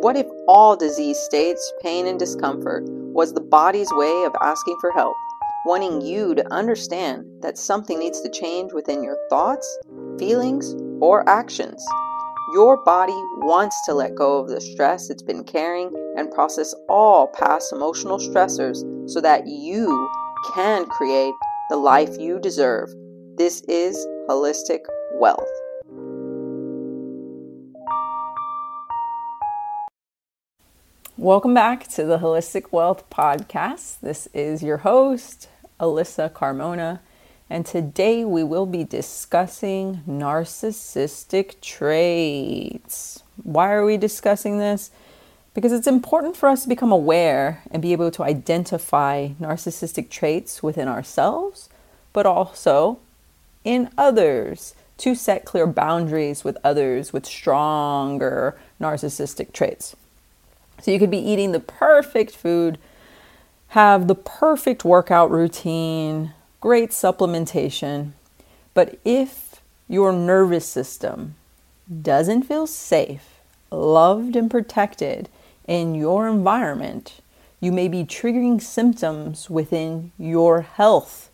What if all disease states, pain, and discomfort was the body's way of asking for help, wanting you to understand that something needs to change within your thoughts, feelings, or actions? Your body wants to let go of the stress it's been carrying and process all past emotional stressors so that you can create the life you deserve. This is holistic wealth. Welcome back to the Holistic Wealth Podcast. This is your host, Alyssa Carmona, and today we will be discussing narcissistic traits. Why are we discussing this? Because it's important for us to become aware and be able to identify narcissistic traits within ourselves, but also in others to set clear boundaries with others with stronger narcissistic traits. So you could be eating the perfect food, have the perfect workout routine, great supplementation. But if your nervous system doesn't feel safe, loved, and protected in your environment, you may be triggering symptoms within your health.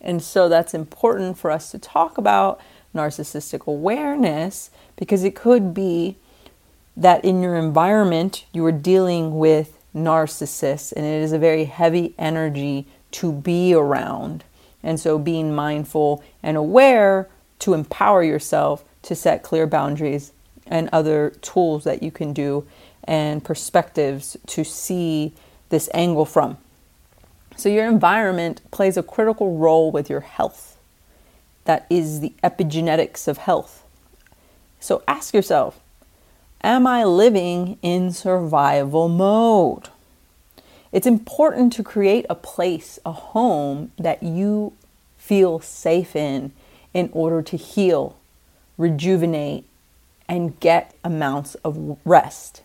And so that's important for us to talk about narcissistic awareness because it could be that in your environment you are dealing with narcissists and it is a very heavy energy to be around. And so being mindful and aware to empower yourself to set clear boundaries and other tools that you can do and perspectives to see this angle from. So, your environment plays a critical role with your health. That is the epigenetics of health. So, ask yourself Am I living in survival mode? It's important to create a place, a home that you feel safe in in order to heal, rejuvenate, and get amounts of rest.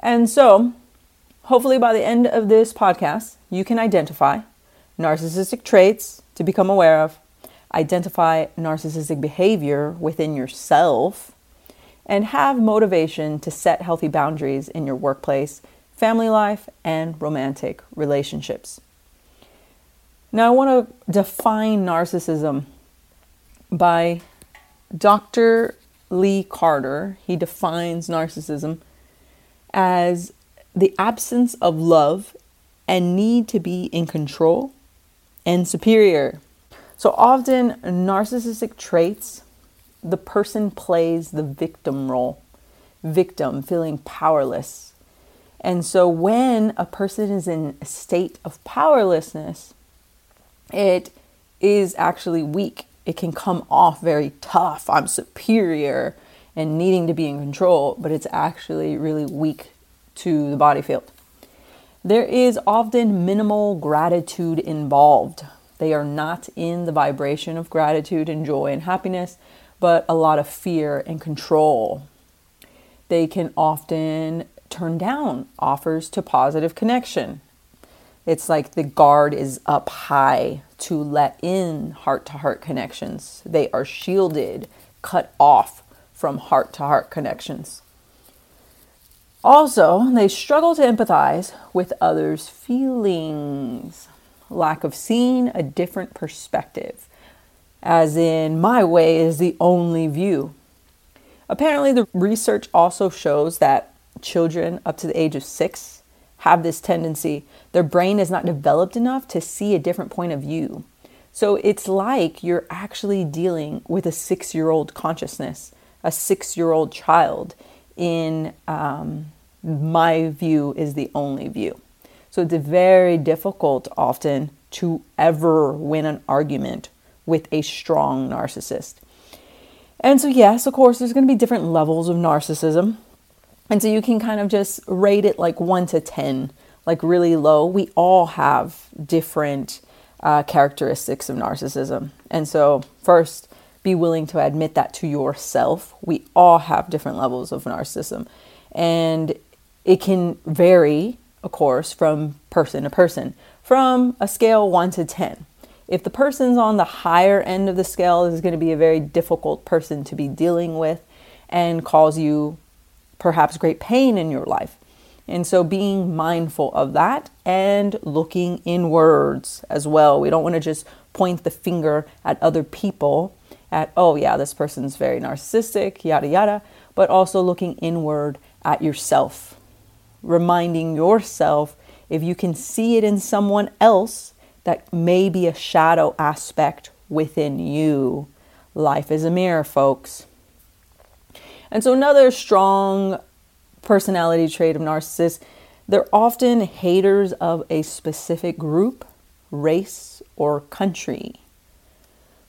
And so, hopefully, by the end of this podcast, you can identify narcissistic traits to become aware of, identify narcissistic behavior within yourself and have motivation to set healthy boundaries in your workplace, family life, and romantic relationships. Now, I want to define narcissism by Dr. Lee Carter. He defines narcissism as the absence of love and need to be in control and superior. So often, narcissistic traits the person plays the victim role, victim, feeling powerless. And so when a person is in a state of powerlessness, it is actually weak. It can come off very tough. I'm superior and needing to be in control, but it's actually really weak to the body field. There is often minimal gratitude involved. They are not in the vibration of gratitude and joy and happiness but a lot of fear and control. They can often turn down offers to positive connection. It's like the guard is up high to let in heart to heart connections. They are shielded, cut off from heart to heart connections. Also, they struggle to empathize with others' feelings, lack of seeing a different perspective as in, my way is the only view. Apparently, the research also shows that children up to the age of six have this tendency. Their brain is not developed enough to see a different point of view. So it's like you're actually dealing with a six year old consciousness, a six year old child in um, my view is the only view. So it's very difficult often to ever win an argument with a strong narcissist. And so, yes, of course, there's going to be different levels of narcissism. And so you can kind of just rate it like one to 10, like really low. We all have different uh, characteristics of narcissism. And so, first, be willing to admit that to yourself. We all have different levels of narcissism. And it can vary, of course, from person to person, from a scale 1 to 10 if the person's on the higher end of the scale, is going to be a very difficult person to be dealing with and cause you perhaps great pain in your life. And so being mindful of that and looking inwards as well. We don't want to just point the finger at other people at, oh, yeah, this person's very narcissistic, yada, yada, but also looking inward at yourself, reminding yourself if you can see it in someone else, that may be a shadow aspect within you. Life is a mirror, folks. And so, another strong personality trait of narcissists, they're often haters of a specific group, race, or country.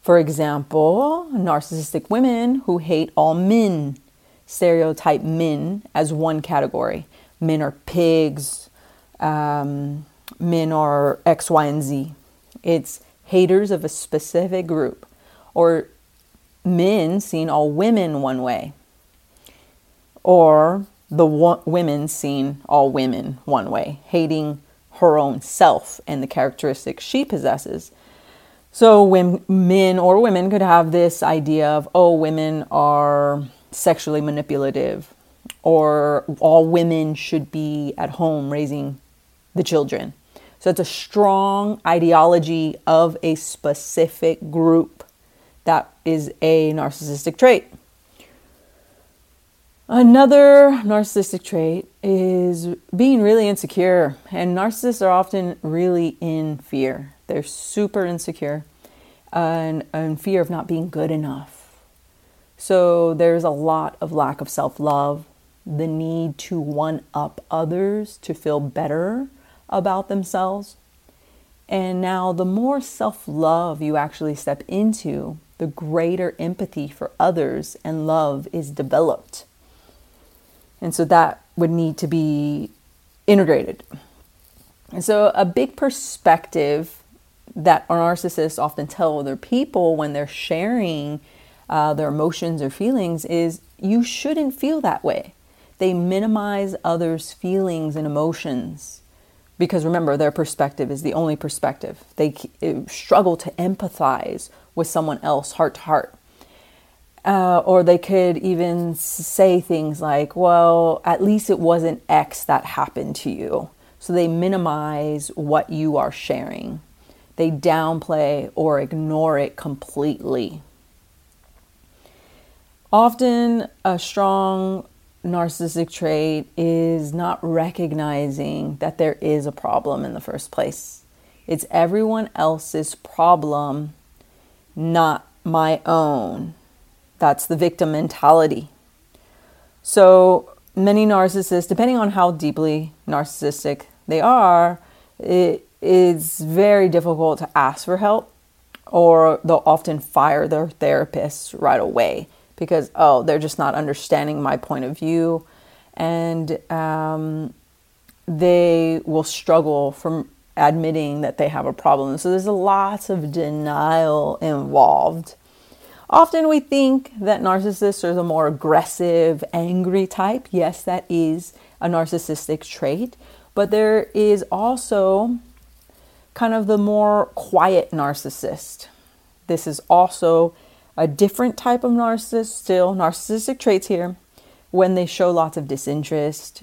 For example, narcissistic women who hate all men stereotype men as one category. Men are pigs, um, men are X, Y, and Z. It's haters of a specific group. Or men seeing all women one way. Or the women seeing all women one way, hating her own self and the characteristics she possesses. So, when men or women could have this idea of, oh, women are sexually manipulative, or all women should be at home raising the children. So, it's a strong ideology of a specific group that is a narcissistic trait. Another narcissistic trait is being really insecure, and narcissists are often really in fear. They're super insecure and in fear of not being good enough. So there's a lot of lack of self love, the need to one up others to feel better about themselves. And now, the more self love you actually step into, the greater empathy for others and love is developed. And so that would need to be integrated. And so, a big perspective that our narcissists often tell other people when they're sharing uh, their emotions or feelings is you shouldn't feel that way. They minimize others' feelings and emotions because remember, their perspective is the only perspective. They struggle to empathize with someone else heart to heart. Uh, or they could even say things like, well, at least it wasn't X that happened to you. So they minimize what you are sharing. They downplay or ignore it completely. Often, a strong narcissistic trait is not recognizing that there is a problem in the first place. It's everyone else's problem, not my own. That's the victim mentality. So many narcissists, depending on how deeply narcissistic they are, it is very difficult to ask for help, or they'll often fire their therapists right away because, oh, they're just not understanding my point of view. And um, they will struggle from admitting that they have a problem. So there's a lot of denial involved. Often we think that narcissists are the more aggressive, angry type. Yes, that is a narcissistic trait. But there is also kind of the more quiet narcissist. This is also a different type of narcissist, still narcissistic traits here, when they show lots of disinterest.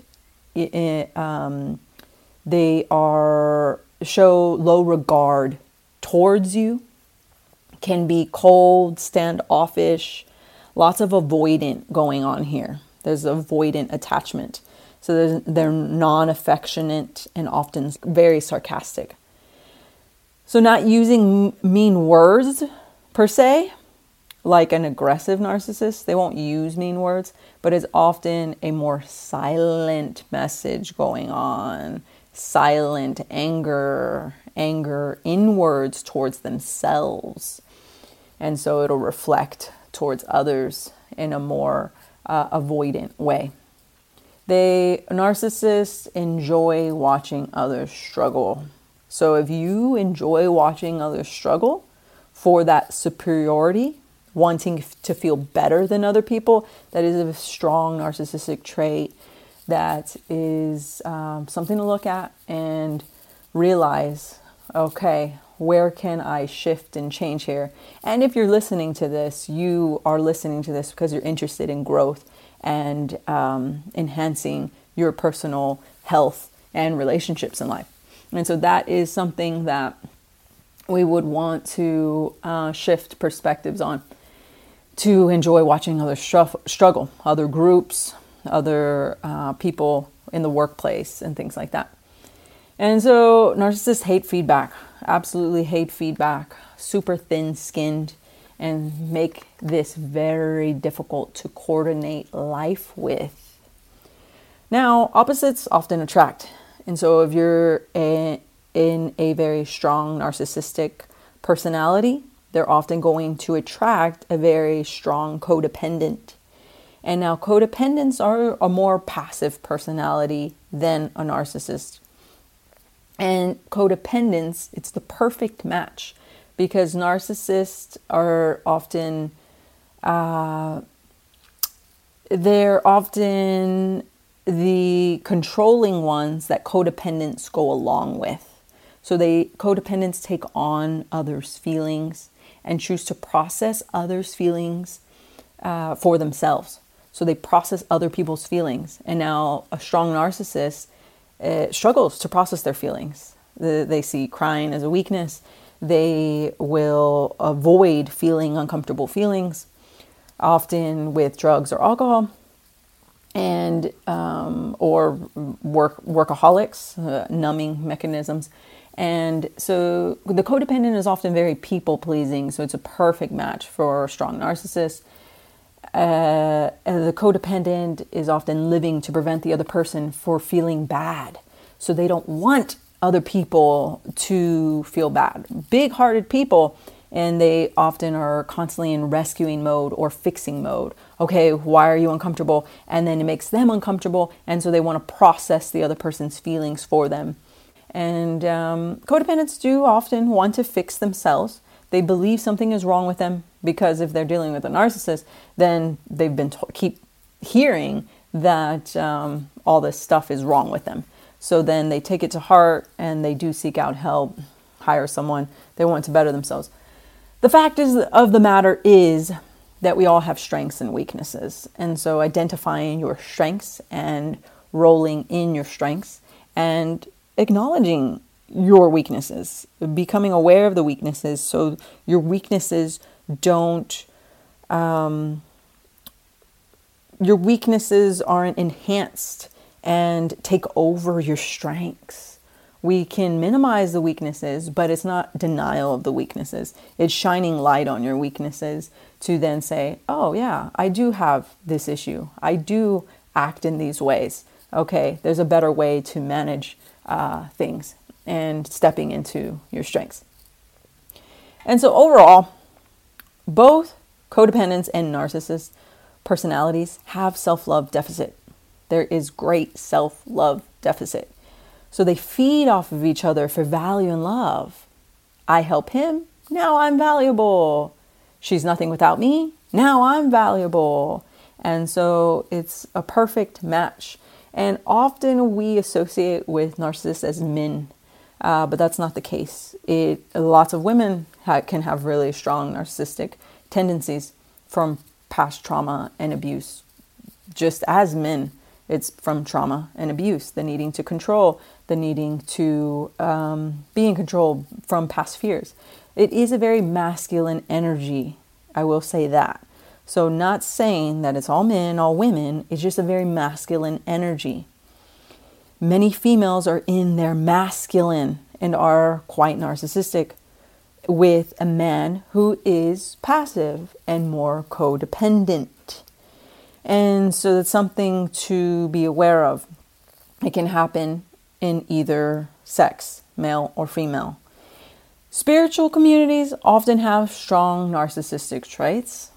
Um, they are show low regard towards you can be cold, standoffish, lots of avoidant going on here. There's avoidant attachment. So they're non affectionate and often very sarcastic. So, not using mean words per se, like an aggressive narcissist, they won't use mean words, but it's often a more silent message going on, silent anger, anger inwards towards themselves and so it'll reflect towards others in a more uh, avoidant way. They narcissists enjoy watching others struggle. So if you enjoy watching others struggle for that superiority, wanting to feel better than other people, that is a strong narcissistic trait that is um, something to look at and realize okay, Where can I shift and change here? And if you're listening to this, you are listening to this because you're interested in growth and um, enhancing your personal health and relationships in life. And so that is something that we would want to uh, shift perspectives on to enjoy watching others struggle, other groups, other uh, people in the workplace, and things like that. And so narcissists hate feedback, absolutely hate feedback, super thin skinned, and make this very difficult to coordinate life with. Now, opposites often attract. And so if you're in a very strong narcissistic personality, they're often going to attract a very strong codependent. And now, codependents are a more passive personality than a narcissist. And codependence, it's the perfect match because narcissists are often uh, they're often the controlling ones that codependents go along with. So they codependents take on others' feelings and choose to process others' feelings uh, for themselves. So they process other people's feelings. And now a strong narcissist uh, struggles to process their feelings. The, they see crying as a weakness. They will avoid feeling uncomfortable feelings, often with drugs or alcohol, and um, or work workaholics, uh, numbing mechanisms. And so the codependent is often very people pleasing, so it's a perfect match for strong narcissist. Uh, the codependent is often living to prevent the other person for feeling bad. So they don't want other people to feel bad. Big hearted people, and they often are constantly in rescuing mode or fixing mode. Okay, why are you uncomfortable? And then it makes them uncomfortable, and so they want to process the other person's feelings for them. And um, codependents do often want to fix themselves. They believe something is wrong with them because if they're dealing with a narcissist, then they've been to- keep hearing that um, all this stuff is wrong with them. So then they take it to heart and they do seek out help, hire someone. They want to better themselves. The fact is of the matter is that we all have strengths and weaknesses. And so identifying your strengths and rolling in your strengths and acknowledging your weaknesses, becoming aware of the weaknesses so your weaknesses don't, um, your weaknesses aren't enhanced and take over your strengths. We can minimize the weaknesses, but it's not denial of the weaknesses. It's shining light on your weaknesses to then say, oh, yeah, I do have this issue. I do act in these ways. Okay, there's a better way to manage uh, things and stepping into your strengths. And so, overall, both codependents and narcissist personalities have self love deficit. There is great self love deficit. So they feed off of each other for value and love. I help him, now I'm valuable. She's nothing without me, now I'm valuable. And so it's a perfect match and often we associate with narcissists as men, uh, but that's not the case. It lots of women ha- can have really strong narcissistic tendencies from past trauma and abuse, just as men. It's from trauma and abuse, the needing to control, the needing to um, be in control from past fears. It is a very masculine energy, I will say that. So, not saying that it's all men, all women, it's just a very masculine energy. Many females are in their masculine and are quite narcissistic with a man who is passive and more codependent. And so that's something to be aware of. It can happen in either sex, male or female. Spiritual communities often have strong narcissistic traits.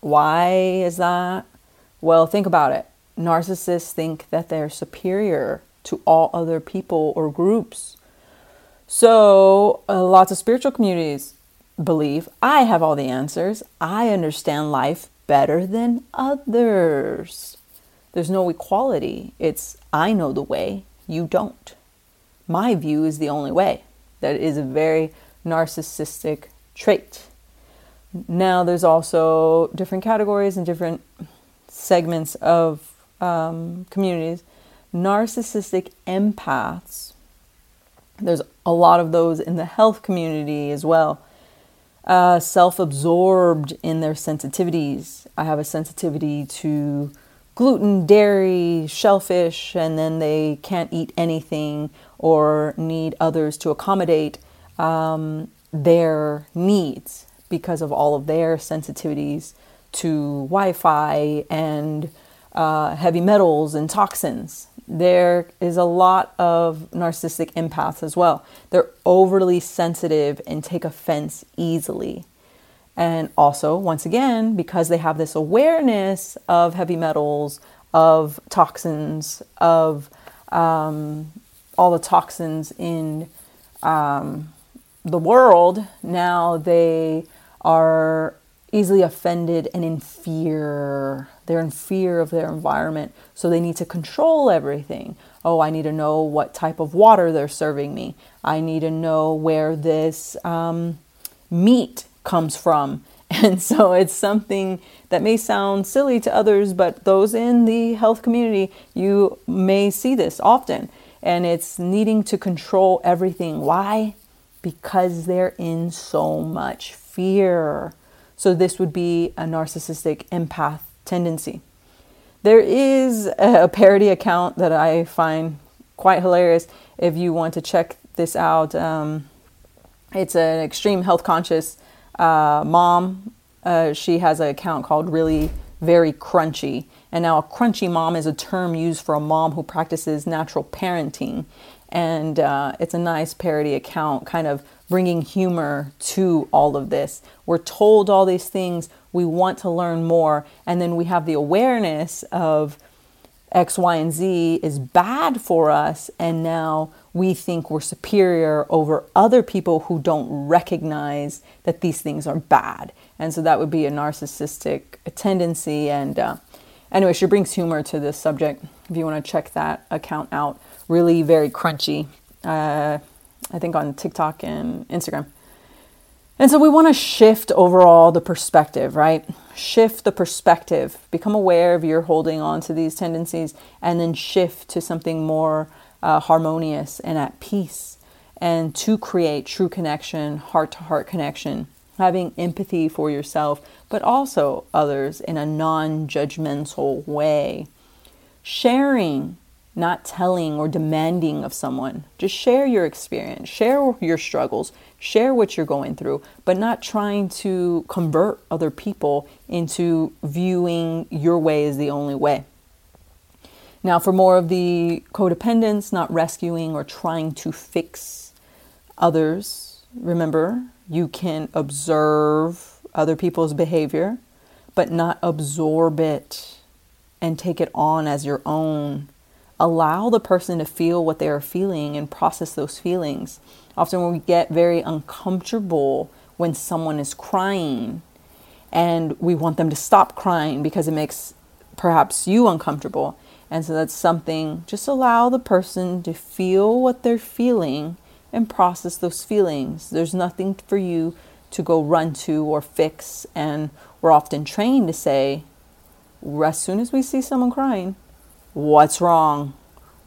Why is that? Well, think about it. Narcissists think that they're superior to all other people or groups. So, uh, lots of spiritual communities believe I have all the answers. I understand life better than others. There's no equality. It's I know the way, you don't. My view is the only way. That is a very narcissistic trait. Now, there's also different categories and different segments of um, communities. Narcissistic empaths, there's a lot of those in the health community as well. Uh, Self absorbed in their sensitivities. I have a sensitivity to gluten, dairy, shellfish, and then they can't eat anything or need others to accommodate um, their needs because of all of their sensitivities to Wi Fi and uh, heavy metals and toxins. There is a lot of narcissistic empaths as well. They're overly sensitive and take offense easily. And also, once again, because they have this awareness of heavy metals, of toxins, of um, all the toxins in um, the world, now they are easily offended and in fear. They're in fear of their environment, so they need to control everything. Oh, I need to know what type of water they're serving me. I need to know where this um, meat comes from. And so it's something that may sound silly to others, but those in the health community, you may see this often. And it's needing to control everything. Why? Because they're in so much fear. So this would be a narcissistic empath tendency. There is a parody account that I find quite hilarious if you want to check this out. Um, it's an extreme health conscious uh, mom. Uh, she has an account called Really Very Crunchy. And now, a crunchy mom is a term used for a mom who practices natural parenting. And uh, it's a nice parody account, kind of bringing humor to all of this. We're told all these things, we want to learn more, and then we have the awareness of X, Y, and Z is bad for us, and now we think we're superior over other people who don't recognize that these things are bad. And so that would be a narcissistic tendency. And uh, anyway, she brings humor to this subject. If you want to check that account out, really very crunchy. Uh, I think on TikTok and Instagram. And so we want to shift overall the perspective, right? Shift the perspective, become aware of you're holding on to these tendencies, and then shift to something more uh, harmonious and at peace, and to create true connection, heart to heart connection, having empathy for yourself, but also others in a non judgmental way. Sharing not telling or demanding of someone. Just share your experience, share your struggles, share what you're going through, but not trying to convert other people into viewing your way as the only way. Now, for more of the codependence, not rescuing or trying to fix others, remember you can observe other people's behavior, but not absorb it and take it on as your own allow the person to feel what they are feeling and process those feelings. Often, when we get very uncomfortable when someone is crying and we want them to stop crying because it makes perhaps you uncomfortable. And so that's something, just allow the person to feel what they're feeling and process those feelings. There's nothing for you to go run to or fix. And we're often trained to say, as soon as we see someone crying, What's wrong?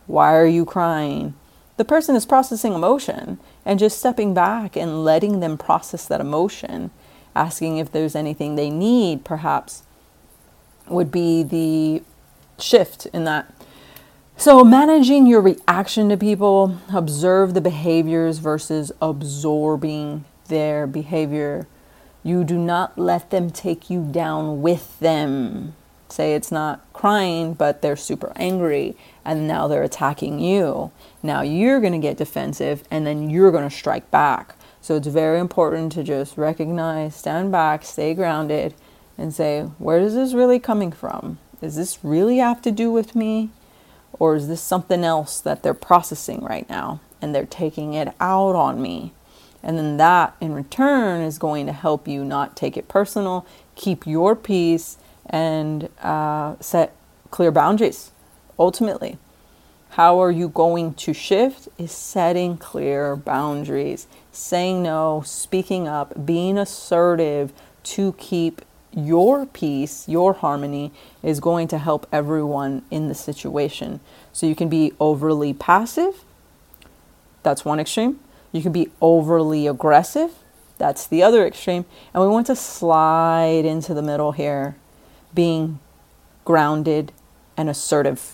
Why are you crying? The person is processing emotion and just stepping back and letting them process that emotion, asking if there's anything they need, perhaps, would be the shift in that. So, managing your reaction to people, observe the behaviors versus absorbing their behavior. You do not let them take you down with them. Say it's not crying, but they're super angry and now they're attacking you. Now you're going to get defensive and then you're going to strike back. So it's very important to just recognize, stand back, stay grounded, and say, where is this really coming from? Does this really have to do with me? Or is this something else that they're processing right now and they're taking it out on me? And then that in return is going to help you not take it personal, keep your peace, and uh, set clear boundaries. Ultimately, how are you going to shift? Is setting clear boundaries, saying no, speaking up, being assertive to keep your peace, your harmony is going to help everyone in the situation. So you can be overly passive. That's one extreme. You can be overly aggressive. That's the other extreme. And we want to slide into the middle here, being grounded and assertive.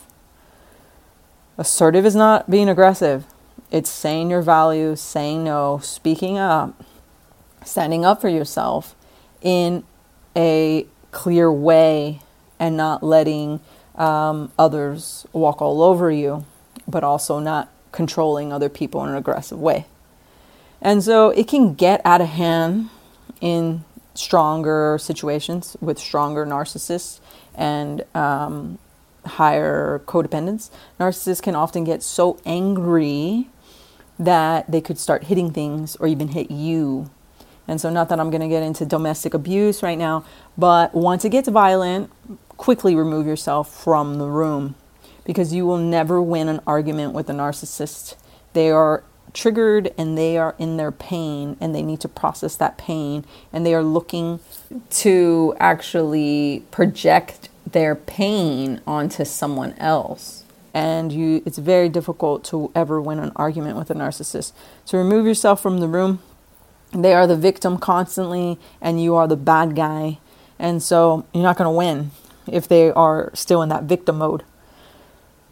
Assertive is not being aggressive, it's saying your values, saying no, speaking up, standing up for yourself in a clear way and not letting um, others walk all over you, but also not controlling other people in an aggressive way. And so it can get out of hand in stronger situations with stronger narcissists and um, higher codependents. Narcissists can often get so angry that they could start hitting things or even hit you and so, not that I'm going to get into domestic abuse right now, but once it gets violent, quickly remove yourself from the room because you will never win an argument with a narcissist. They are triggered and they are in their pain and they need to process that pain and they are looking to actually project their pain onto someone else and you it's very difficult to ever win an argument with a narcissist so remove yourself from the room they are the victim constantly and you are the bad guy. And so you're not going to win if they are still in that victim mode.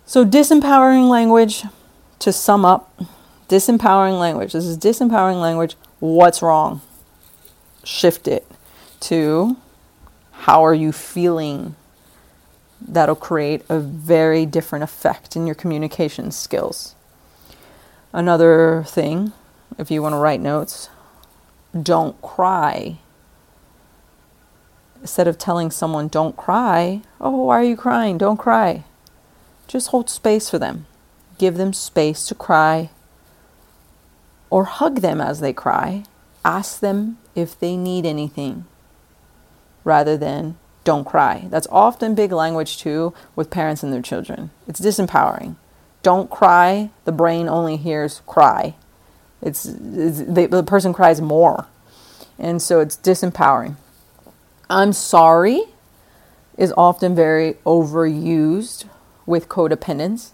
So, disempowering language, to sum up, disempowering language. This is disempowering language. What's wrong? Shift it to how are you feeling? That'll create a very different effect in your communication skills. Another thing, if you want to write notes, don't cry. Instead of telling someone, don't cry, oh, why are you crying? Don't cry. Just hold space for them. Give them space to cry or hug them as they cry. Ask them if they need anything rather than don't cry. That's often big language too with parents and their children. It's disempowering. Don't cry. The brain only hears cry. It's, it's the, the person cries more. And so it's disempowering. I'm sorry is often very overused with codependence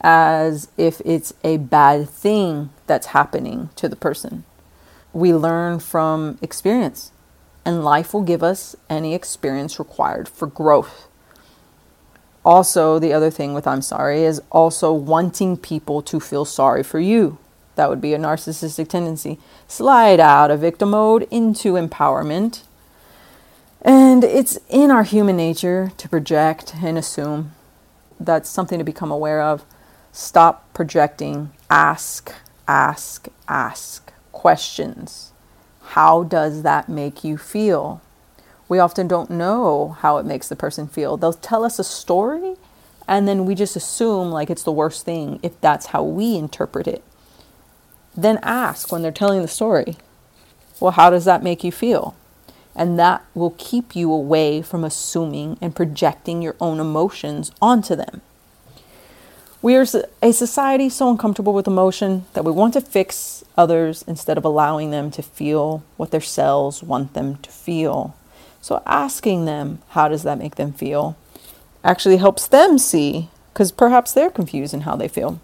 as if it's a bad thing that's happening to the person. We learn from experience, and life will give us any experience required for growth. Also, the other thing with I'm sorry is also wanting people to feel sorry for you. That would be a narcissistic tendency. Slide out of victim mode into empowerment. And it's in our human nature to project and assume. That's something to become aware of. Stop projecting. Ask, ask, ask questions. How does that make you feel? We often don't know how it makes the person feel. They'll tell us a story and then we just assume like it's the worst thing if that's how we interpret it then ask when they're telling the story, well, how does that make you feel? And that will keep you away from assuming and projecting your own emotions onto them. We are a society so uncomfortable with emotion that we want to fix others instead of allowing them to feel what their cells want them to feel. So asking them, how does that make them feel, actually helps them see because perhaps they're confused in how they feel.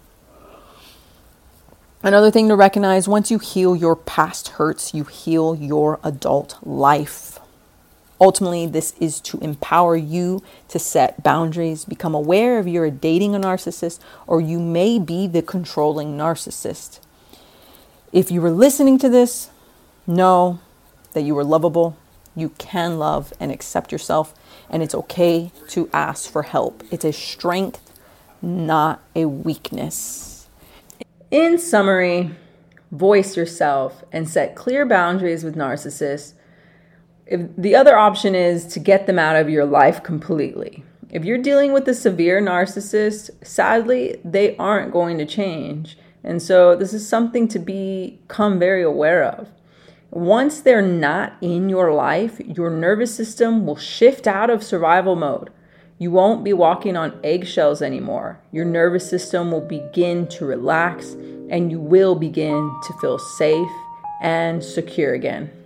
Another thing to recognize once you heal your past hurts, you heal your adult life. Ultimately, this is to empower you to set boundaries, become aware of you're dating a narcissist, or you may be the controlling narcissist. If you were listening to this, know that you are lovable. You can love and accept yourself, and it's okay to ask for help. It's a strength, not a weakness. In summary, voice yourself and set clear boundaries with narcissists. If the other option is to get them out of your life completely. If you're dealing with a severe narcissist, sadly, they aren't going to change. And so this is something to become very aware of. Once they're not in your life, your nervous system will shift out of survival mode. You won't be walking on eggshells anymore. Your nervous system will begin to relax and you will begin to feel safe and secure again.